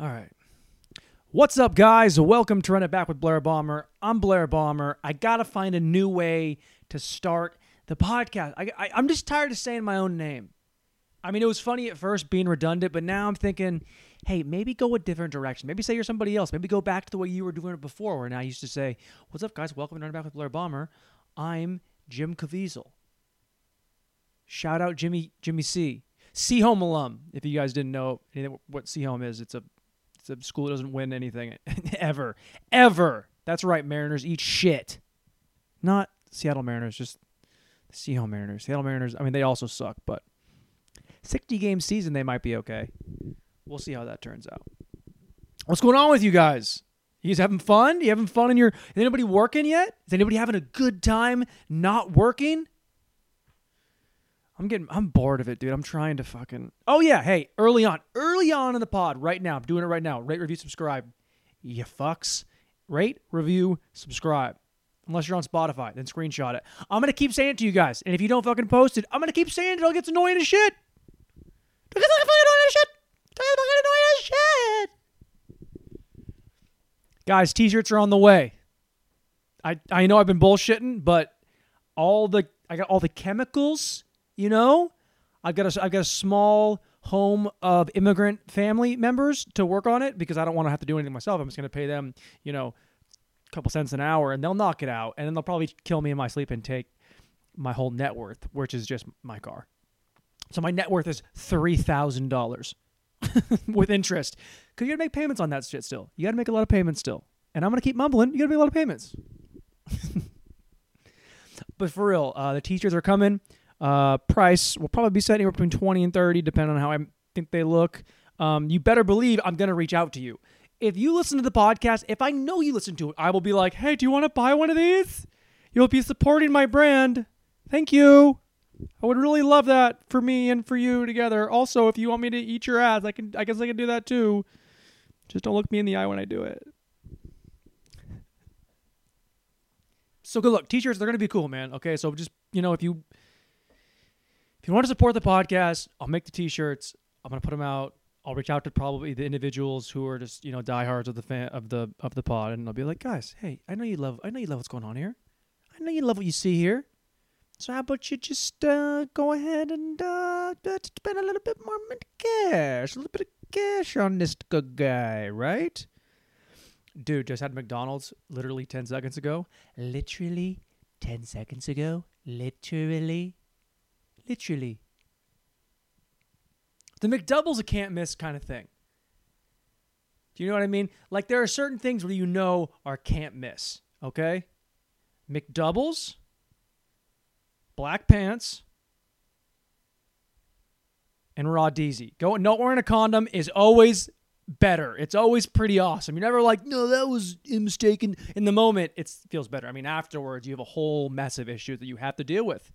All right. What's up, guys? Welcome to Run It Back with Blair Bomber. I'm Blair Bomber. I got to find a new way to start the podcast. I, I'm just tired of saying my own name. I mean, it was funny at first being redundant, but now I'm thinking, hey, maybe go a different direction. Maybe say you're somebody else. Maybe go back to the way you were doing it before, where now I used to say, What's up, guys? Welcome to Run It Back with Blair Bomber. I'm Jim Caviezel. Shout out Jimmy Jimmy C. Sehome alum. If you guys didn't know anything, what Sehome is, it's a a school doesn't win anything ever, ever. That's right. Mariners eat shit. Not Seattle Mariners, just the Home Mariners. Seattle Mariners. I mean, they also suck, but 60 game season, they might be okay. We'll see how that turns out. What's going on with you guys? You guys having fun? You having fun in your? Is anybody working yet? Is anybody having a good time not working? I'm getting I'm bored of it, dude. I'm trying to fucking Oh yeah, hey, early on. Early on in the pod, right now. I'm doing it right now. Rate, review, subscribe. You fucks. Rate, review, subscribe. Unless you're on Spotify, then screenshot it. I'm gonna keep saying it to you guys. And if you don't fucking post it, I'm gonna keep saying it it gets annoying as shit. It gets fucking annoying as shit. It gets fucking annoying as shit. Guys, t-shirts are on the way. I I know I've been bullshitting, but all the I got all the chemicals you know, I've got a I've got a small home of immigrant family members to work on it because I don't want to have to do anything myself. I'm just going to pay them, you know, a couple cents an hour, and they'll knock it out, and then they'll probably kill me in my sleep and take my whole net worth, which is just my car. So my net worth is three thousand dollars with interest because you got to make payments on that shit still. You got to make a lot of payments still, and I'm going to keep mumbling. You got to make a lot of payments. but for real, uh, the teachers are coming. Uh, price will probably be set anywhere between 20 and 30, depending on how I think they look. Um, you better believe I'm going to reach out to you. If you listen to the podcast, if I know you listen to it, I will be like, hey, do you want to buy one of these? You'll be supporting my brand. Thank you. I would really love that for me and for you together. Also, if you want me to eat your ass, I can. I guess I can do that too. Just don't look me in the eye when I do it. So good luck. T-shirts, they're gonna be cool, man. Okay, so just you know, if you you want to support the podcast, I'll make the t-shirts. I'm gonna put them out. I'll reach out to probably the individuals who are just you know diehards of the fan of the of the pod, and I'll be like, guys, hey, I know you love I know you love what's going on here. I know you love what you see here. So how about you just uh, go ahead and uh, spend a little bit more cash, a little bit of cash on this good guy, right? Dude, just had McDonald's literally 10 seconds ago. Literally 10 seconds ago. Literally Literally. The McDouble's a can't miss kind of thing. Do you know what I mean? Like there are certain things where you know are can't miss, okay? McDoubles, black pants, and raw DZ. Going not wearing a condom is always better. It's always pretty awesome. You're never like, no, that was a mistaken. In the moment, it feels better. I mean, afterwards, you have a whole mess of issues that you have to deal with.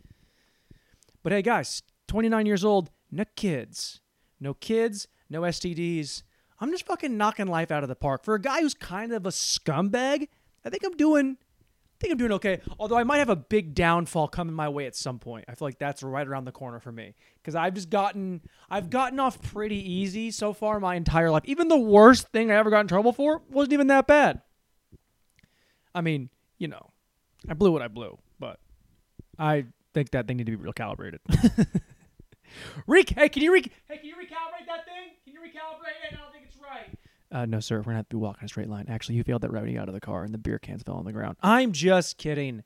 But hey, guys, 29 years old, no kids. No kids, no STDs. I'm just fucking knocking life out of the park. For a guy who's kind of a scumbag, I think I'm doing I think I'm doing okay. Although I might have a big downfall coming my way at some point. I feel like that's right around the corner for me because I've just gotten I've gotten off pretty easy so far my entire life. Even the worst thing I ever got in trouble for wasn't even that bad. I mean, you know, I blew what I blew, but I think that thing need to be recalibrated. Re- hey, can you re- hey, can you recalibrate that thing? Can you recalibrate it? I don't think it's right. Uh, no, sir. We're gonna have to be walking a straight line. Actually, you failed that routing out of the car, and the beer cans fell on the ground. I'm just kidding.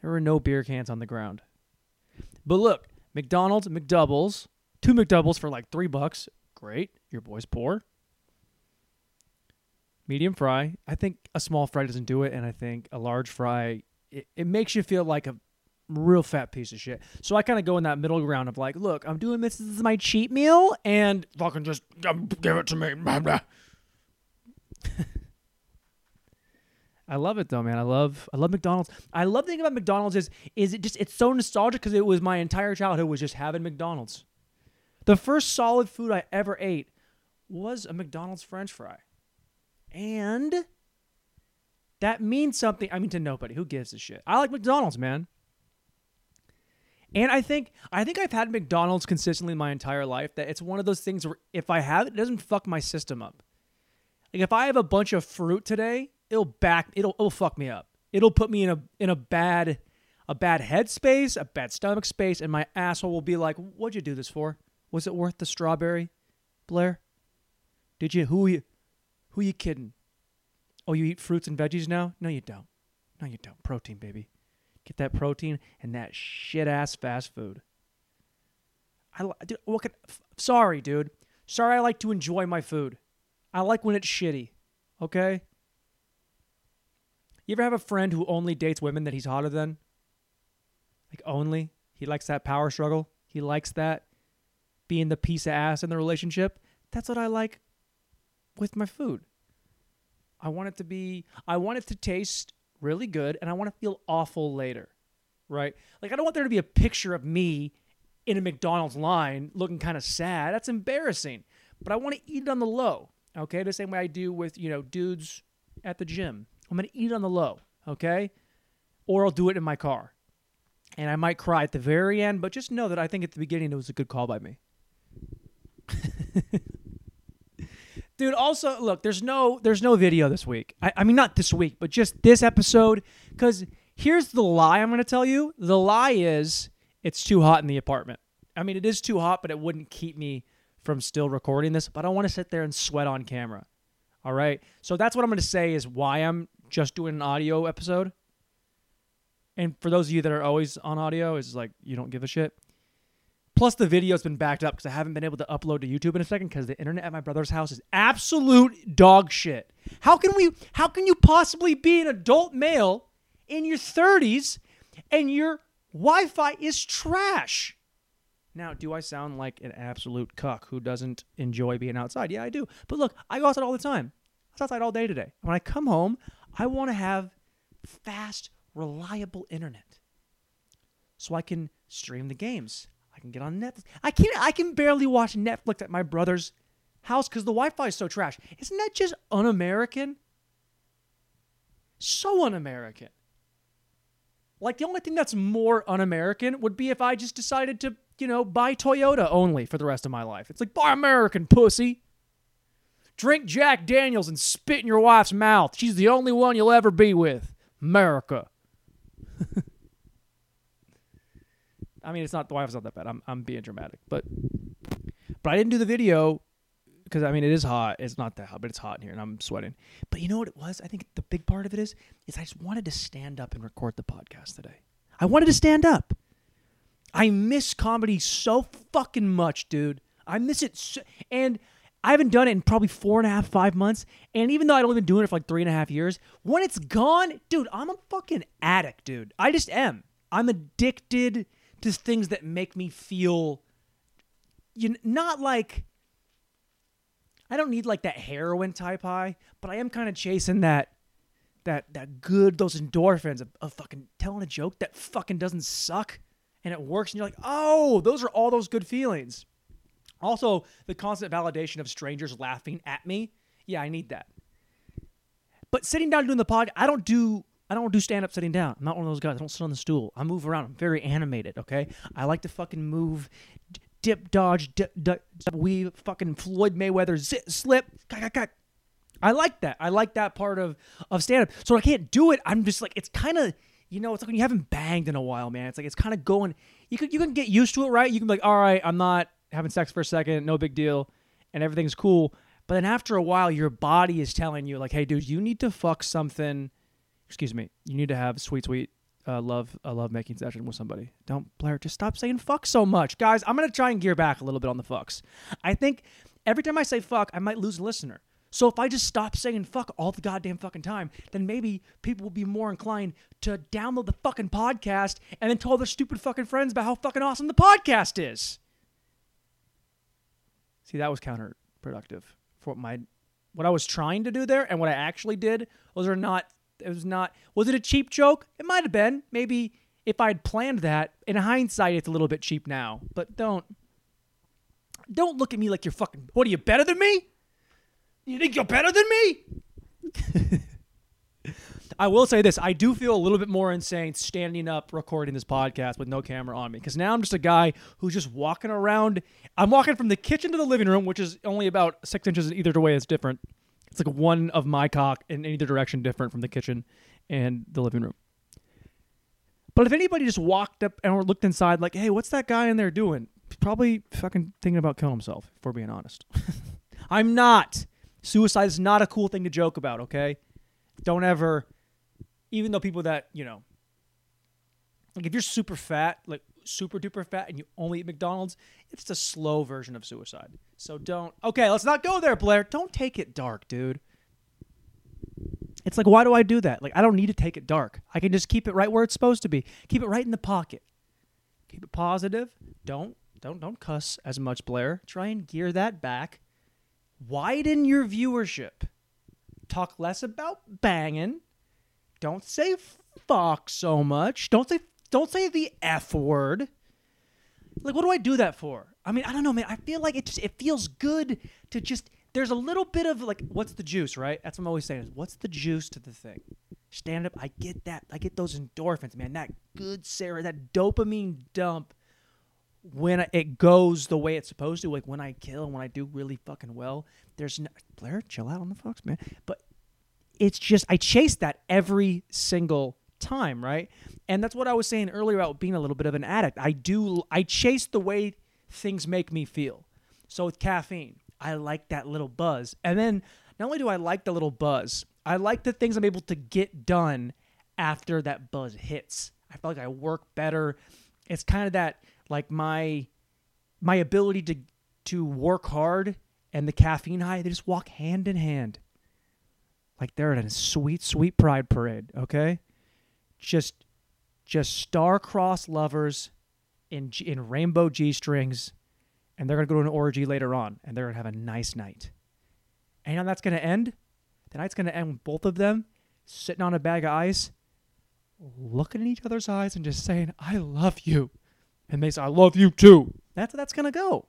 There were no beer cans on the ground. But look, McDonald's McDoubles, two McDoubles for like three bucks. Great. Your boy's poor. Medium fry. I think a small fry doesn't do it, and I think a large fry it, it makes you feel like a real fat piece of shit. So I kind of go in that middle ground of like, look, I'm doing this, this is my cheat meal, and fucking just um, give it to me. I love it though, man. I love I love McDonald's. I love the thing about McDonald's is is it just it's so nostalgic because it was my entire childhood was just having McDonald's. The first solid food I ever ate was a McDonald's French fry, and that means something. I mean, to nobody. Who gives a shit? I like McDonald's, man. And I think I think I've had McDonald's consistently my entire life. That it's one of those things where if I have it, it doesn't fuck my system up. Like if I have a bunch of fruit today, it'll back it'll it'll fuck me up. It'll put me in a in a bad a bad headspace, a bad stomach space, and my asshole will be like, "What'd you do this for? Was it worth the strawberry, Blair? Did you who you who you kidding? Oh, you eat fruits and veggies now? No, you don't. No, you don't. Protein, baby. Get that protein and that shit ass fast food. I dude, what could, sorry, dude. Sorry, I like to enjoy my food. I like when it's shitty. Okay. You ever have a friend who only dates women that he's hotter than? Like only? He likes that power struggle. He likes that being the piece of ass in the relationship. That's what I like with my food. I want it to be I want it to taste really good and I want to feel awful later. Right? Like I don't want there to be a picture of me in a McDonald's line looking kind of sad. That's embarrassing. But I want to eat it on the low. Okay? The same way I do with, you know, dudes at the gym. I'm going to eat it on the low, okay? Or I'll do it in my car. And I might cry at the very end, but just know that I think at the beginning it was a good call by me. Dude, also look, there's no there's no video this week. I, I mean not this week, but just this episode. Cause here's the lie I'm gonna tell you. The lie is it's too hot in the apartment. I mean it is too hot, but it wouldn't keep me from still recording this. But I want to sit there and sweat on camera. All right. So that's what I'm gonna say is why I'm just doing an audio episode. And for those of you that are always on audio, is like you don't give a shit. Plus, the video's been backed up because I haven't been able to upload to YouTube in a second because the internet at my brother's house is absolute dog shit. How can we? How can you possibly be an adult male in your 30s and your Wi-Fi is trash? Now, do I sound like an absolute cuck who doesn't enjoy being outside? Yeah, I do. But look, I go outside all the time. I was outside all day today. When I come home, I want to have fast, reliable internet so I can stream the games. Can get on Netflix. I can't. I can barely watch Netflix at my brother's house because the Wi-Fi is so trash. Isn't that just un-American? So un-American. Like the only thing that's more un-American would be if I just decided to, you know, buy Toyota only for the rest of my life. It's like buy American, pussy. Drink Jack Daniels and spit in your wife's mouth. She's the only one you'll ever be with. America. I mean, it's not the wife's not that bad. I'm I'm being dramatic, but but I didn't do the video because I mean it is hot. It's not that hot, but it's hot in here, and I'm sweating. But you know what it was? I think the big part of it is is I just wanted to stand up and record the podcast today. I wanted to stand up. I miss comedy so fucking much, dude. I miss it, so, and I haven't done it in probably four and a half, five months. And even though I'd only been doing it for like three and a half years, when it's gone, dude, I'm a fucking addict, dude. I just am. I'm addicted to things that make me feel you not like I don't need like that heroin type high, but I am kind of chasing that that that good those endorphins of, of fucking telling a joke that fucking doesn't suck and it works and you're like, "Oh, those are all those good feelings." Also, the constant validation of strangers laughing at me. Yeah, I need that. But sitting down doing the pod, I don't do I don't do stand up sitting down. I'm not one of those guys. I don't sit on the stool. I move around. I'm very animated, okay? I like to fucking move, dip, dodge, dip, dip, weave, fucking Floyd Mayweather, zip, slip. I like that. I like that part of, of stand up. So I can't do it. I'm just like, it's kind of, you know, it's like when you haven't banged in a while, man. It's like, it's kind of going, you can, you can get used to it, right? You can be like, all right, I'm not having sex for a second, no big deal, and everything's cool. But then after a while, your body is telling you, like, hey, dude, you need to fuck something excuse me, you need to have sweet, sweet uh, love a love making session with somebody. Don't Blair, just stop saying fuck so much, guys. I'm gonna try and gear back a little bit on the fucks. I think every time I say fuck, I might lose a listener. So if I just stop saying fuck all the goddamn fucking time, then maybe people will be more inclined to download the fucking podcast and then tell their stupid fucking friends about how fucking awesome the podcast is. See, that was counterproductive for what my what I was trying to do there and what I actually did. Those are not it was not. Was it a cheap joke? It might have been. Maybe if I'd planned that. In hindsight, it's a little bit cheap now. But don't. Don't look at me like you're fucking. What are you better than me? You think you're better than me? I will say this: I do feel a little bit more insane standing up recording this podcast with no camera on me because now I'm just a guy who's just walking around. I'm walking from the kitchen to the living room, which is only about six inches either way. It's different It's like one of my cock in either direction, different from the kitchen and the living room. But if anybody just walked up and looked inside, like, hey, what's that guy in there doing? He's probably fucking thinking about killing himself, if we're being honest. I'm not. Suicide is not a cool thing to joke about, okay? Don't ever, even though people that, you know, like if you're super fat, like super duper fat, and you only eat McDonald's, it's the slow version of suicide. So don't, okay, let's not go there, Blair. Don't take it dark, dude. It's like, why do I do that? Like, I don't need to take it dark. I can just keep it right where it's supposed to be. Keep it right in the pocket. Keep it positive. Don't don't don't cuss as much, Blair. Try and gear that back. Widen your viewership. Talk less about banging. Don't say fuck so much. Don't say don't say the f word. Like, what do I do that for? I mean, I don't know, man. I feel like it just it feels good to just there's a little bit of like, what's the juice, right? That's what I'm always saying. Is what's the juice to the thing? Stand up. I get that. I get those endorphins, man. That good Sarah, that dopamine dump when it goes the way it's supposed to. Like when I kill and when I do really fucking well. There's no, Blair, chill out on the Fox, man. But it's just I chase that every single time, right? And that's what I was saying earlier about being a little bit of an addict. I do I chase the way things make me feel. So with caffeine, I like that little buzz. And then not only do I like the little buzz, I like the things I'm able to get done after that buzz hits. I feel like I work better. It's kind of that like my my ability to to work hard and the caffeine high, they just walk hand in hand. Like they're at a sweet, sweet pride parade, okay? Just just star-crossed lovers in in rainbow G-strings and they're to go to an orgy later on and they're to have a nice night. And how that's to end? The night's to end with both of them sitting on a bag of ice, looking in each other's eyes and just saying, I love you. And they say, I love you too. That's how that's to go.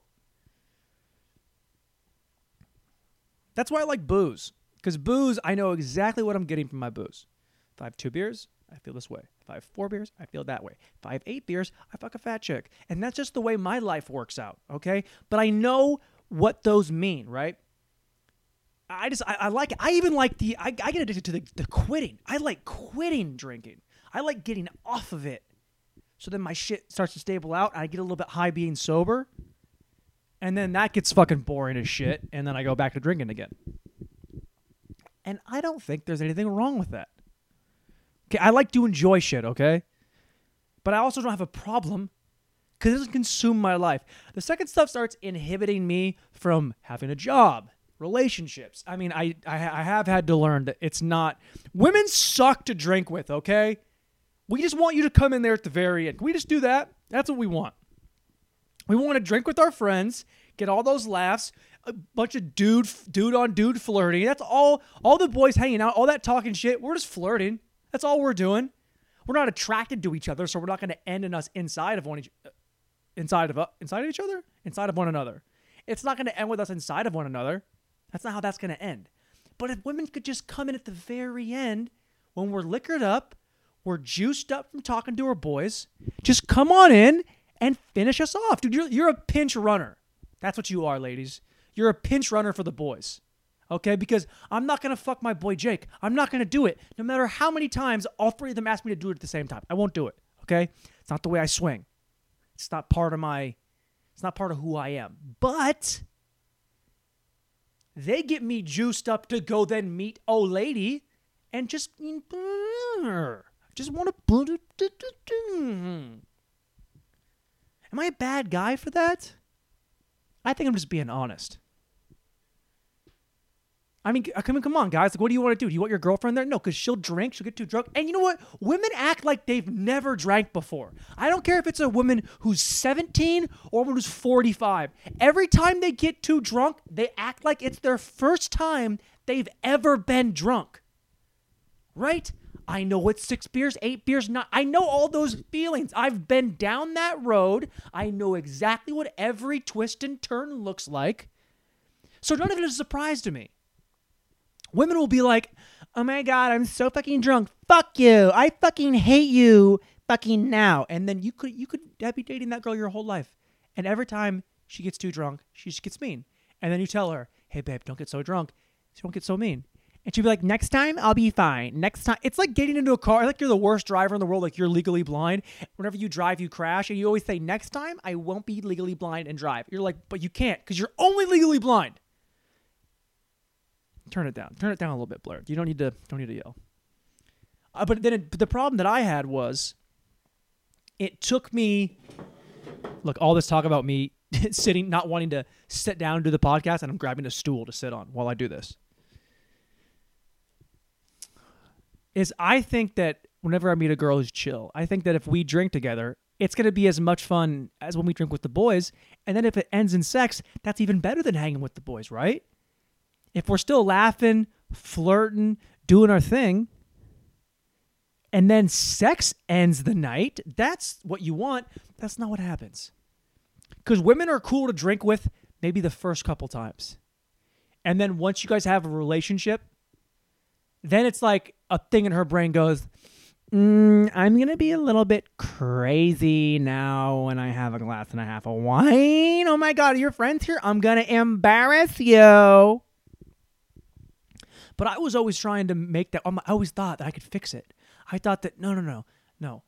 That's why I like booze. Because booze, I know exactly what I'm getting from my booze. If I have two beers, I feel this way. If I have four beers, I feel that way. If I have eight beers, I fuck a fat chick. And that's just the way my life works out, okay? But I know what those mean, right? I just, I, I like. I even like the, I, I get addicted to the, the quitting. I like quitting drinking. I like getting off of it. So then my shit starts to stable out. I get a little bit high being sober. And then that gets fucking boring as shit. And then I go back to drinking again. And I don't think there's anything wrong with that. Okay, I like to enjoy shit, okay? But I also don't have a problem because it doesn't consume my life. The second stuff starts inhibiting me from having a job, relationships. I mean, I, I, I have had to learn that it's not. Women suck to drink with, okay? We just want you to come in there at the very end. Can we just do that? That's what we want. We want to drink with our friends, get all those laughs, a bunch of dude dude on dude flirting. That's all all the boys hanging out, all that talking shit. We're just flirting. That's all we're doing. We're not attracted to each other, so we're not going to end in us inside of one each, uh, inside of uh, inside of each other, inside of one another. It's not going to end with us inside of one another. That's not how that's going to end. But if women could just come in at the very end when we're liquored up, we're juiced up from talking to our boys, just come on in and finish us off. Dude, you're, you're a pinch runner. That's what you are, ladies. You're a pinch runner for the boys okay? Because I'm not gonna fuck my boy Jake. I'm not gonna do it, no matter how many times all three of them ask me to do it at the same time. I won't do it, okay? It's not the way I swing. It's not part of my. It's not part of who I am. But they get me juiced up to go then meet old lady, and just just want to. Am I a bad guy for that? I think I'm just being honest. I mean, come on, come on, guys. Like, what do you want to do? Do you want your girlfriend there? No, because she'll drink. She'll get too drunk. And you know what? Women act like they've never drank before. I don't care if it's a woman who's 17 or who's 45. Every time they get too drunk, they act like it's their first time they've ever been drunk. Right? I know it's six beers, eight beers, not. I know all those feelings. I've been down that road. I know exactly what every twist and turn looks like. So none of it is a surprise to me. Women will be like, oh my God, I'm so fucking drunk. Fuck you. I fucking hate you fucking now. And then you could you could be dating that girl your whole life. And every time she gets too drunk, she just gets mean. And then you tell her, hey babe, don't get so drunk. So don't get so mean. And she'd be like, next time I'll be fine. Next time. It's like getting into a car. Like you're the worst driver in the world. Like you're legally blind. Whenever you drive, you crash. And you always say, next time I won't be legally blind and drive. You're like, but you can't because you're only legally blind. Turn it down. Turn it down a little bit, Blair. You don't need to. Don't need to yell. Uh, but then it, but the problem that I had was, it took me. Look, all this talk about me sitting, not wanting to sit down and do the podcast, and I'm grabbing a stool to sit on while I do this. Is I think that whenever I meet a girl who's chill, I think that if we drink together, it's going to be as much fun as when we drink with the boys. And then if it ends in sex, that's even better than hanging with the boys, right? If we're still laughing, flirting, doing our thing, and then sex ends the night, that's what you want. That's not what happens. Because women are cool to drink with maybe the first couple times. And then once you guys have a relationship, then it's like a thing in her brain goes, mm, I'm going to be a little bit crazy now when I have a glass and a half of wine. Oh my God, your friends here? I'm going to embarrass you. But I was always trying to make that, um, I always thought that I could fix it. I thought that, no, no, no, no.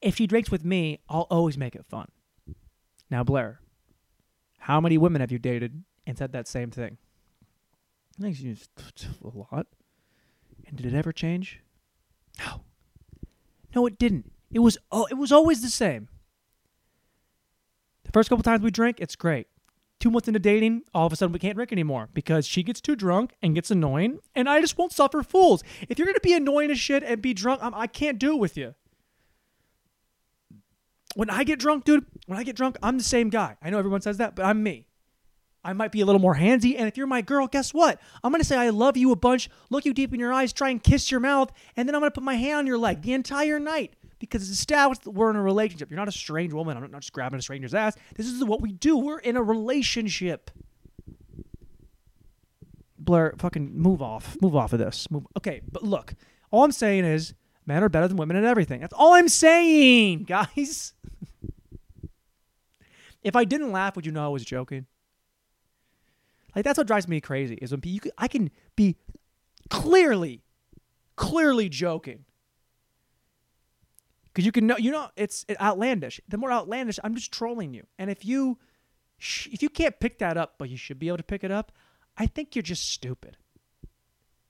If she drinks with me, I'll always make it fun. Now, Blair, how many women have you dated and said that same thing? I think she's a lot. And did it ever change? No. No, it didn't. It was oh, it was always the same. The first couple times we drink, it's great. Two months into dating, all of a sudden we can't drink anymore because she gets too drunk and gets annoying, and I just won't suffer fools. If you're gonna be annoying as shit and be drunk, I'm, I can not do it with you. When I get drunk, dude, when I get drunk, I'm the same guy. I know everyone says that, but I'm me. I might be a little more handsy. And if you're my girl, guess what? I'm to say I love you a bunch, look you deep in your eyes, try and kiss your mouth, and then I'm to put my hand on your leg the entire night because it's established that we're in a relationship. You're not a strange woman. I'm not just grabbing a stranger's ass. This is what we do. We're in a relationship. Blair, fucking move off. Move off of this. Move. Okay, but look, all I'm saying is men are better than women at everything. That's all I'm saying, guys. if I didn't laugh, would you know I was joking? Like that's what drives me crazy is when you can, I can be clearly, clearly joking. Because you can know, you know, it's outlandish. The more outlandish, I'm just trolling you. And if you, if you can't pick that up, but you should be able to pick it up, I think you're just stupid.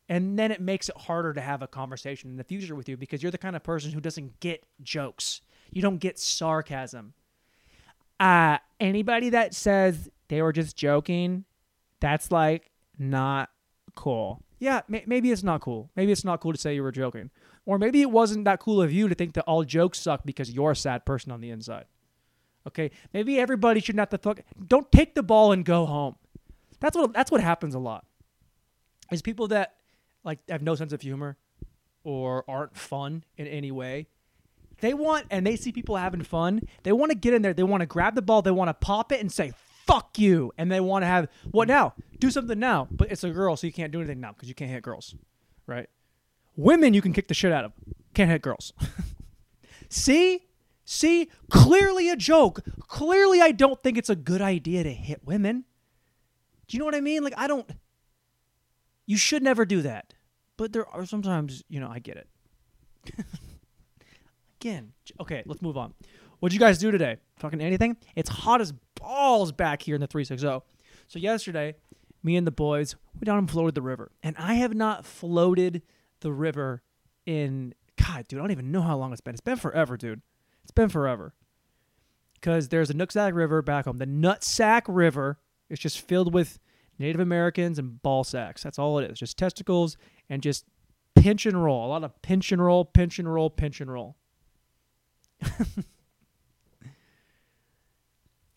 And then it makes it harder to have a conversation in the future with you because you're the kind of person who doesn't get jokes. You don't get sarcasm. Uh, anybody that says they were just joking that's like not cool. Yeah, may- maybe it's not cool. Maybe it's not cool to say you were joking. Or maybe it wasn't that cool of you to think that all jokes suck because you're a sad person on the inside. Okay? Maybe everybody should not the fuck don't take the ball and go home. That's what that's what happens a lot. Is people that like have no sense of humor or aren't fun in any way. They want and they see people having fun. They want to get in there. They want to grab the ball. They want to pop it and say fuck you. And they want to have, what now? Do something now. But it's a girl, so you can't do anything now because you can't hit girls, right? Women, you can kick the shit out of. Can't hit girls. See? See? Clearly a joke. Clearly, I don't think it's a good idea to hit women. Do you know what I mean? Like, I don't. You should never do that. But there are sometimes, you know, I get it. Again, okay, let's move on. What'd you guys do today? Fucking anything? It's hot as balls back here in the 360. So yesterday, me and the boys went down and floated the river. And I have not floated the river in God, dude, I don't even know how long it's been. It's been forever, dude. It's been forever. Because there's a Nooksack River back home. The Nutsack River is just filled with Native Americans and ball sacks. That's all it is. Just testicles and just pinch and roll. A lot of pinch and roll, pinch and roll, pinch and roll.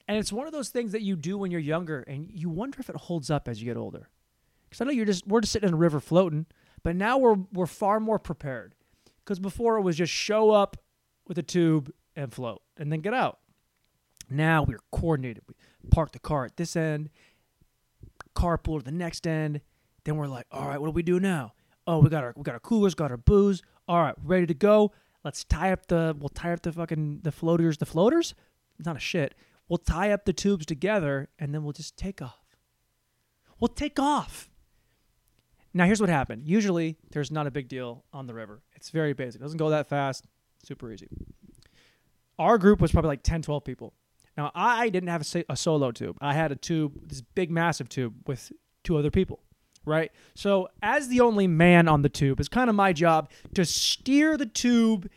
And it's one of those things that you do when you're younger, and you wonder if it holds up as you get older. Because I know you're just we're just sitting in a river floating, but now we're we're far more prepared. Because before it was just show up with a tube and float, and then get out. Now we're coordinated. We park the car at this end, carpool to the next end. Then we're like, all right, what do we do now? Oh, we got our we got our coolers, got our booze. All right, ready to go. Let's tie up the we'll tie up the fucking the floaters. The floaters, It's not a shit. We'll tie up the tubes together and then we'll just take off. We'll take off. Now here's what happened. Usually there's not a big deal on the river. It's very basic. It doesn't go that fast. Super easy. Our group was probably like 10, 12 people. Now I didn't have a, a solo tube. I had a tube, this big massive tube with two other people. Right? So as the only man on the tube, it's kind of my job to steer the tube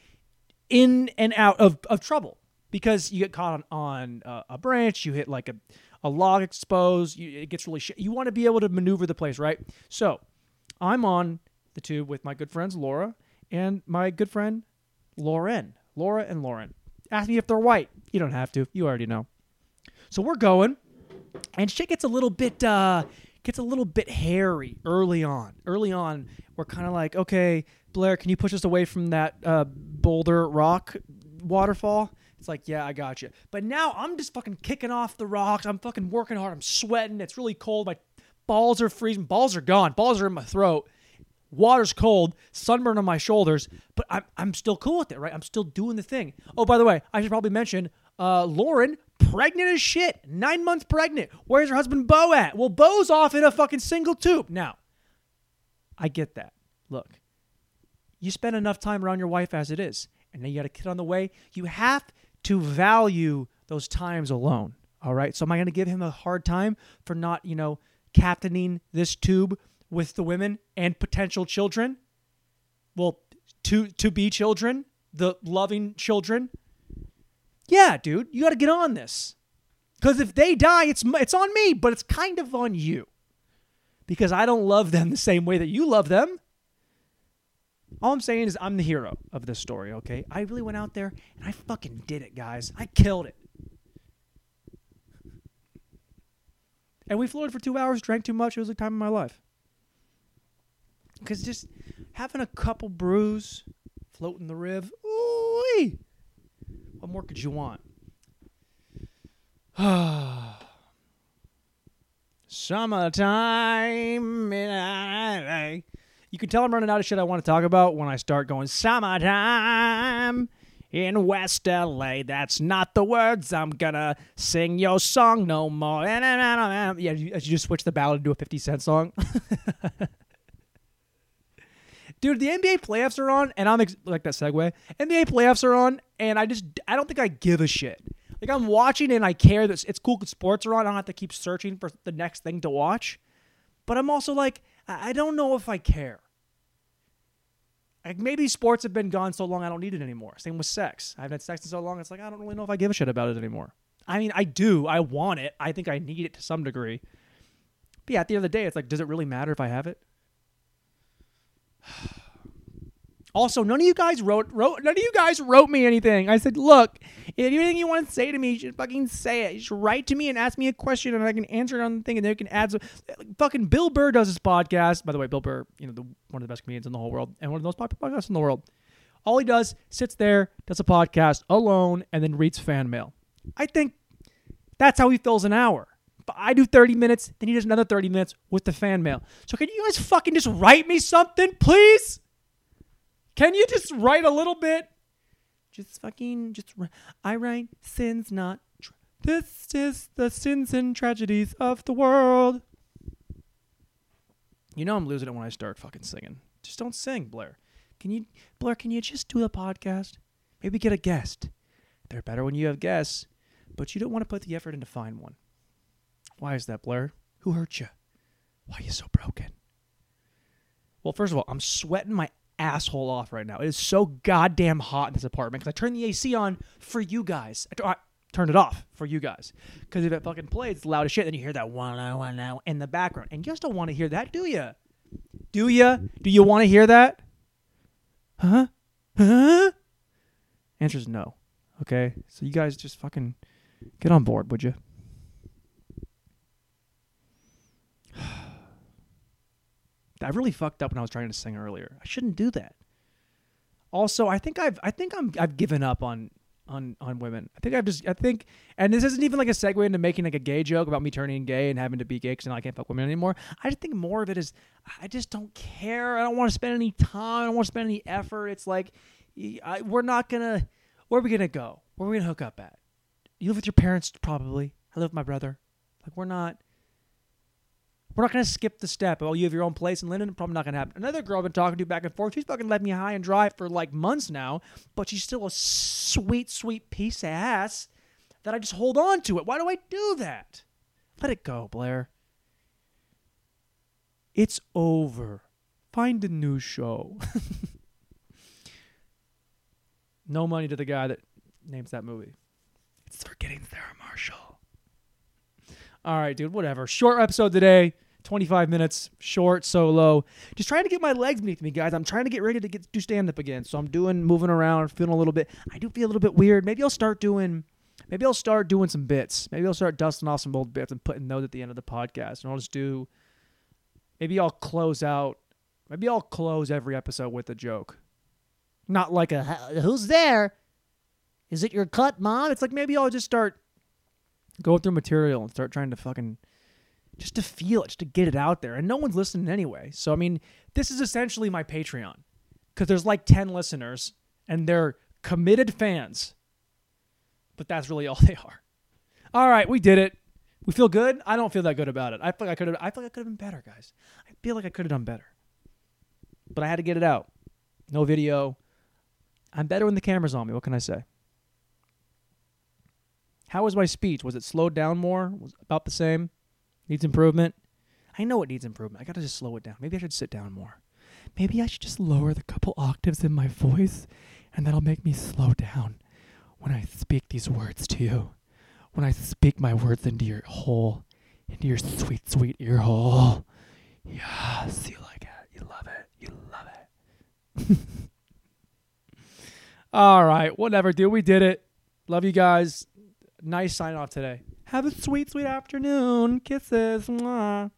in and out of, of trouble because you get caught on, on uh, a branch, you hit like a, a log exposed, you, it gets really shit. You want to be able to maneuver the place, right? So I'm on the tube with my good friends Laura and my good friend Lauren. Laura and Lauren. Ask me if they're white. You don't have to. You already know. So we're going, and shit gets a little bit uh gets a little bit hairy early on. Early on, we're kind of like, okay, Blair, can you push us away from that uh, boulder rock waterfall? It's like, yeah, I got you. But now I'm just fucking kicking off the rocks. I'm fucking working hard. I'm sweating. It's really cold. My balls are freezing. Balls are gone. Balls are in my throat. Water's cold. Sunburn on my shoulders. But I'm, I'm still cool with it, right? I'm still doing the thing. Oh, by the way, I should probably mention uh, Lauren, pregnant as shit. Nine months pregnant. Where's her husband Bo at? Well, Bo's off in a fucking single tube. Now, I get that. Look, you spend enough time around your wife as it is, and now you got a kid on the way. You have to value those times alone. All right. So am I going to give him a hard time for not, you know, captaining this tube with the women and potential children? Well, to to be children, the loving children. Yeah, dude, you got to get on this. Because if they die, it's it's on me, but it's kind of on you. Because I don't love them the same way that you love them. All I'm saying is I'm the hero of this story, okay? I really went out there and I fucking did it, guys. I killed it. And we floated for two hours, drank too much. It was the time of my life. Because just having a couple brews, floating the riv, ooh What more could you want? Summertime in LA. You can tell I'm running out of shit I want to talk about when I start going summertime in West LA. That's not the words I'm gonna sing your song no more. Yeah, you, you just switch the ballad to a 50 Cent song. Dude, the NBA playoffs are on, and I'm ex- like that segue. NBA playoffs are on, and I just I don't think I give a shit. Like I'm watching and I care that it's cool because sports are on. I don't have to keep searching for the next thing to watch. But I'm also like, I don't know if I care. Like maybe sports have been gone so long I don't need it anymore. Same with sex. I haven't had sex in so long it's like I don't really know if I give a shit about it anymore. I mean, I do. I want it. I think I need it to some degree. But yeah, at the end of the day, it's like, does it really matter if I have it? Also, none of you guys wrote wrote none of you guys wrote me anything. I said, look, if anything you want to say to me, should fucking say it. Should write to me and ask me a question, and I can answer it on the thing, and then you can add some. Fucking Bill Burr does his podcast. By the way, Bill Burr, you know, the, one of the best comedians in the whole world, and one of the most popular podcasts in the world. All he does sits there, does a podcast alone, and then reads fan mail. I think that's how he fills an hour. I do 30 minutes, then he does another 30 minutes with the fan mail. So can you guys fucking just write me something, please? Can you just write a little bit? Just fucking, just, I write sins not. Tra- this is the sins and tragedies of the world. You know I'm losing it when I start fucking singing. Just don't sing, Blair. Can you, Blair? Can you just do the podcast? Maybe get a guest. They're better when you have guests, but you don't want to put the effort in to find one. Why is that, Blair? Who hurt you? Why are you so broken? Well, first of all, I'm sweating my asshole off right now. It is so goddamn hot in this apartment because I turned the AC on for you guys. I, t- I turned it off for you guys because if it fucking plays it's loud as shit, then you hear that one now one now in the background, and you just don't want to hear that, do you? Do you? Do you want to hear that? Huh? Huh? Answer is no. Okay, so you guys just fucking get on board, would you? I really fucked up when I was trying to sing earlier. I shouldn't do that. Also, I think I've I think I'm I've given up on on on women. I think I've just I think and this isn't even like a segue into making like a gay joke about me turning gay and having to be gay because I can't fuck women anymore. I just think more of it is I just don't care. I don't want to spend any time. I don't want to spend any effort. It's like I, we're not gonna. Where are we gonna go? Where are we gonna hook up at? You live with your parents probably. I live with my brother. Like we're not We're not gonna skip the step. Oh, you have your own place in London? Probably not gonna happen. Another girl I've been talking to back and forth. She's fucking left me high and dry for like months now, but she's still a sweet, sweet piece of ass that I just hold on to it. Why do I do that? Let it go, Blair. It's over. Find a new show. no money to the guy that names that movie. It's forgetting Sarah Marshall. All right, dude, whatever. Short episode today. 25 minutes, short, solo. Just trying to get my legs beneath me, guys. I'm trying to get ready to get do stand up again. So I'm doing moving around, feeling a little bit. I do feel a little bit weird. Maybe I'll start doing maybe I'll start doing some bits. Maybe I'll start dusting off some old bits and putting those at the end of the podcast. And I'll just do maybe I'll close out maybe I'll close every episode with a joke. Not like a who's there? Is it your cut, mom? It's like maybe I'll just start going through material and start trying to fucking just to feel it, just to get it out there. And no one's listening anyway. So I mean, this is essentially my Patreon. Cuz there's like 10 listeners and they're committed fans. But that's really all they are. All right, we did it. We feel good. I don't feel that good about it. I feel like I could have. I feel like I could have been better, guys. I feel like I could have done better, but I had to get it out. No video. I'm better when the camera's on me. What can I say? How was my speech? Was it slowed down more? Was about the same? Needs improvement? I know it needs improvement. I gotta just slow it down. Maybe I should sit down more. Maybe I should just lower the couple octaves in my voice, and that'll make me slow down when I speak these words to you. When I speak my words into your hole, into your sweet, sweet ear hole. Yes, you like it. You love it. You love it. All right, whatever, dude. We did it. Love you guys. Nice sign off today. Have a sweet, sweet afternoon. Kisses. Mwah.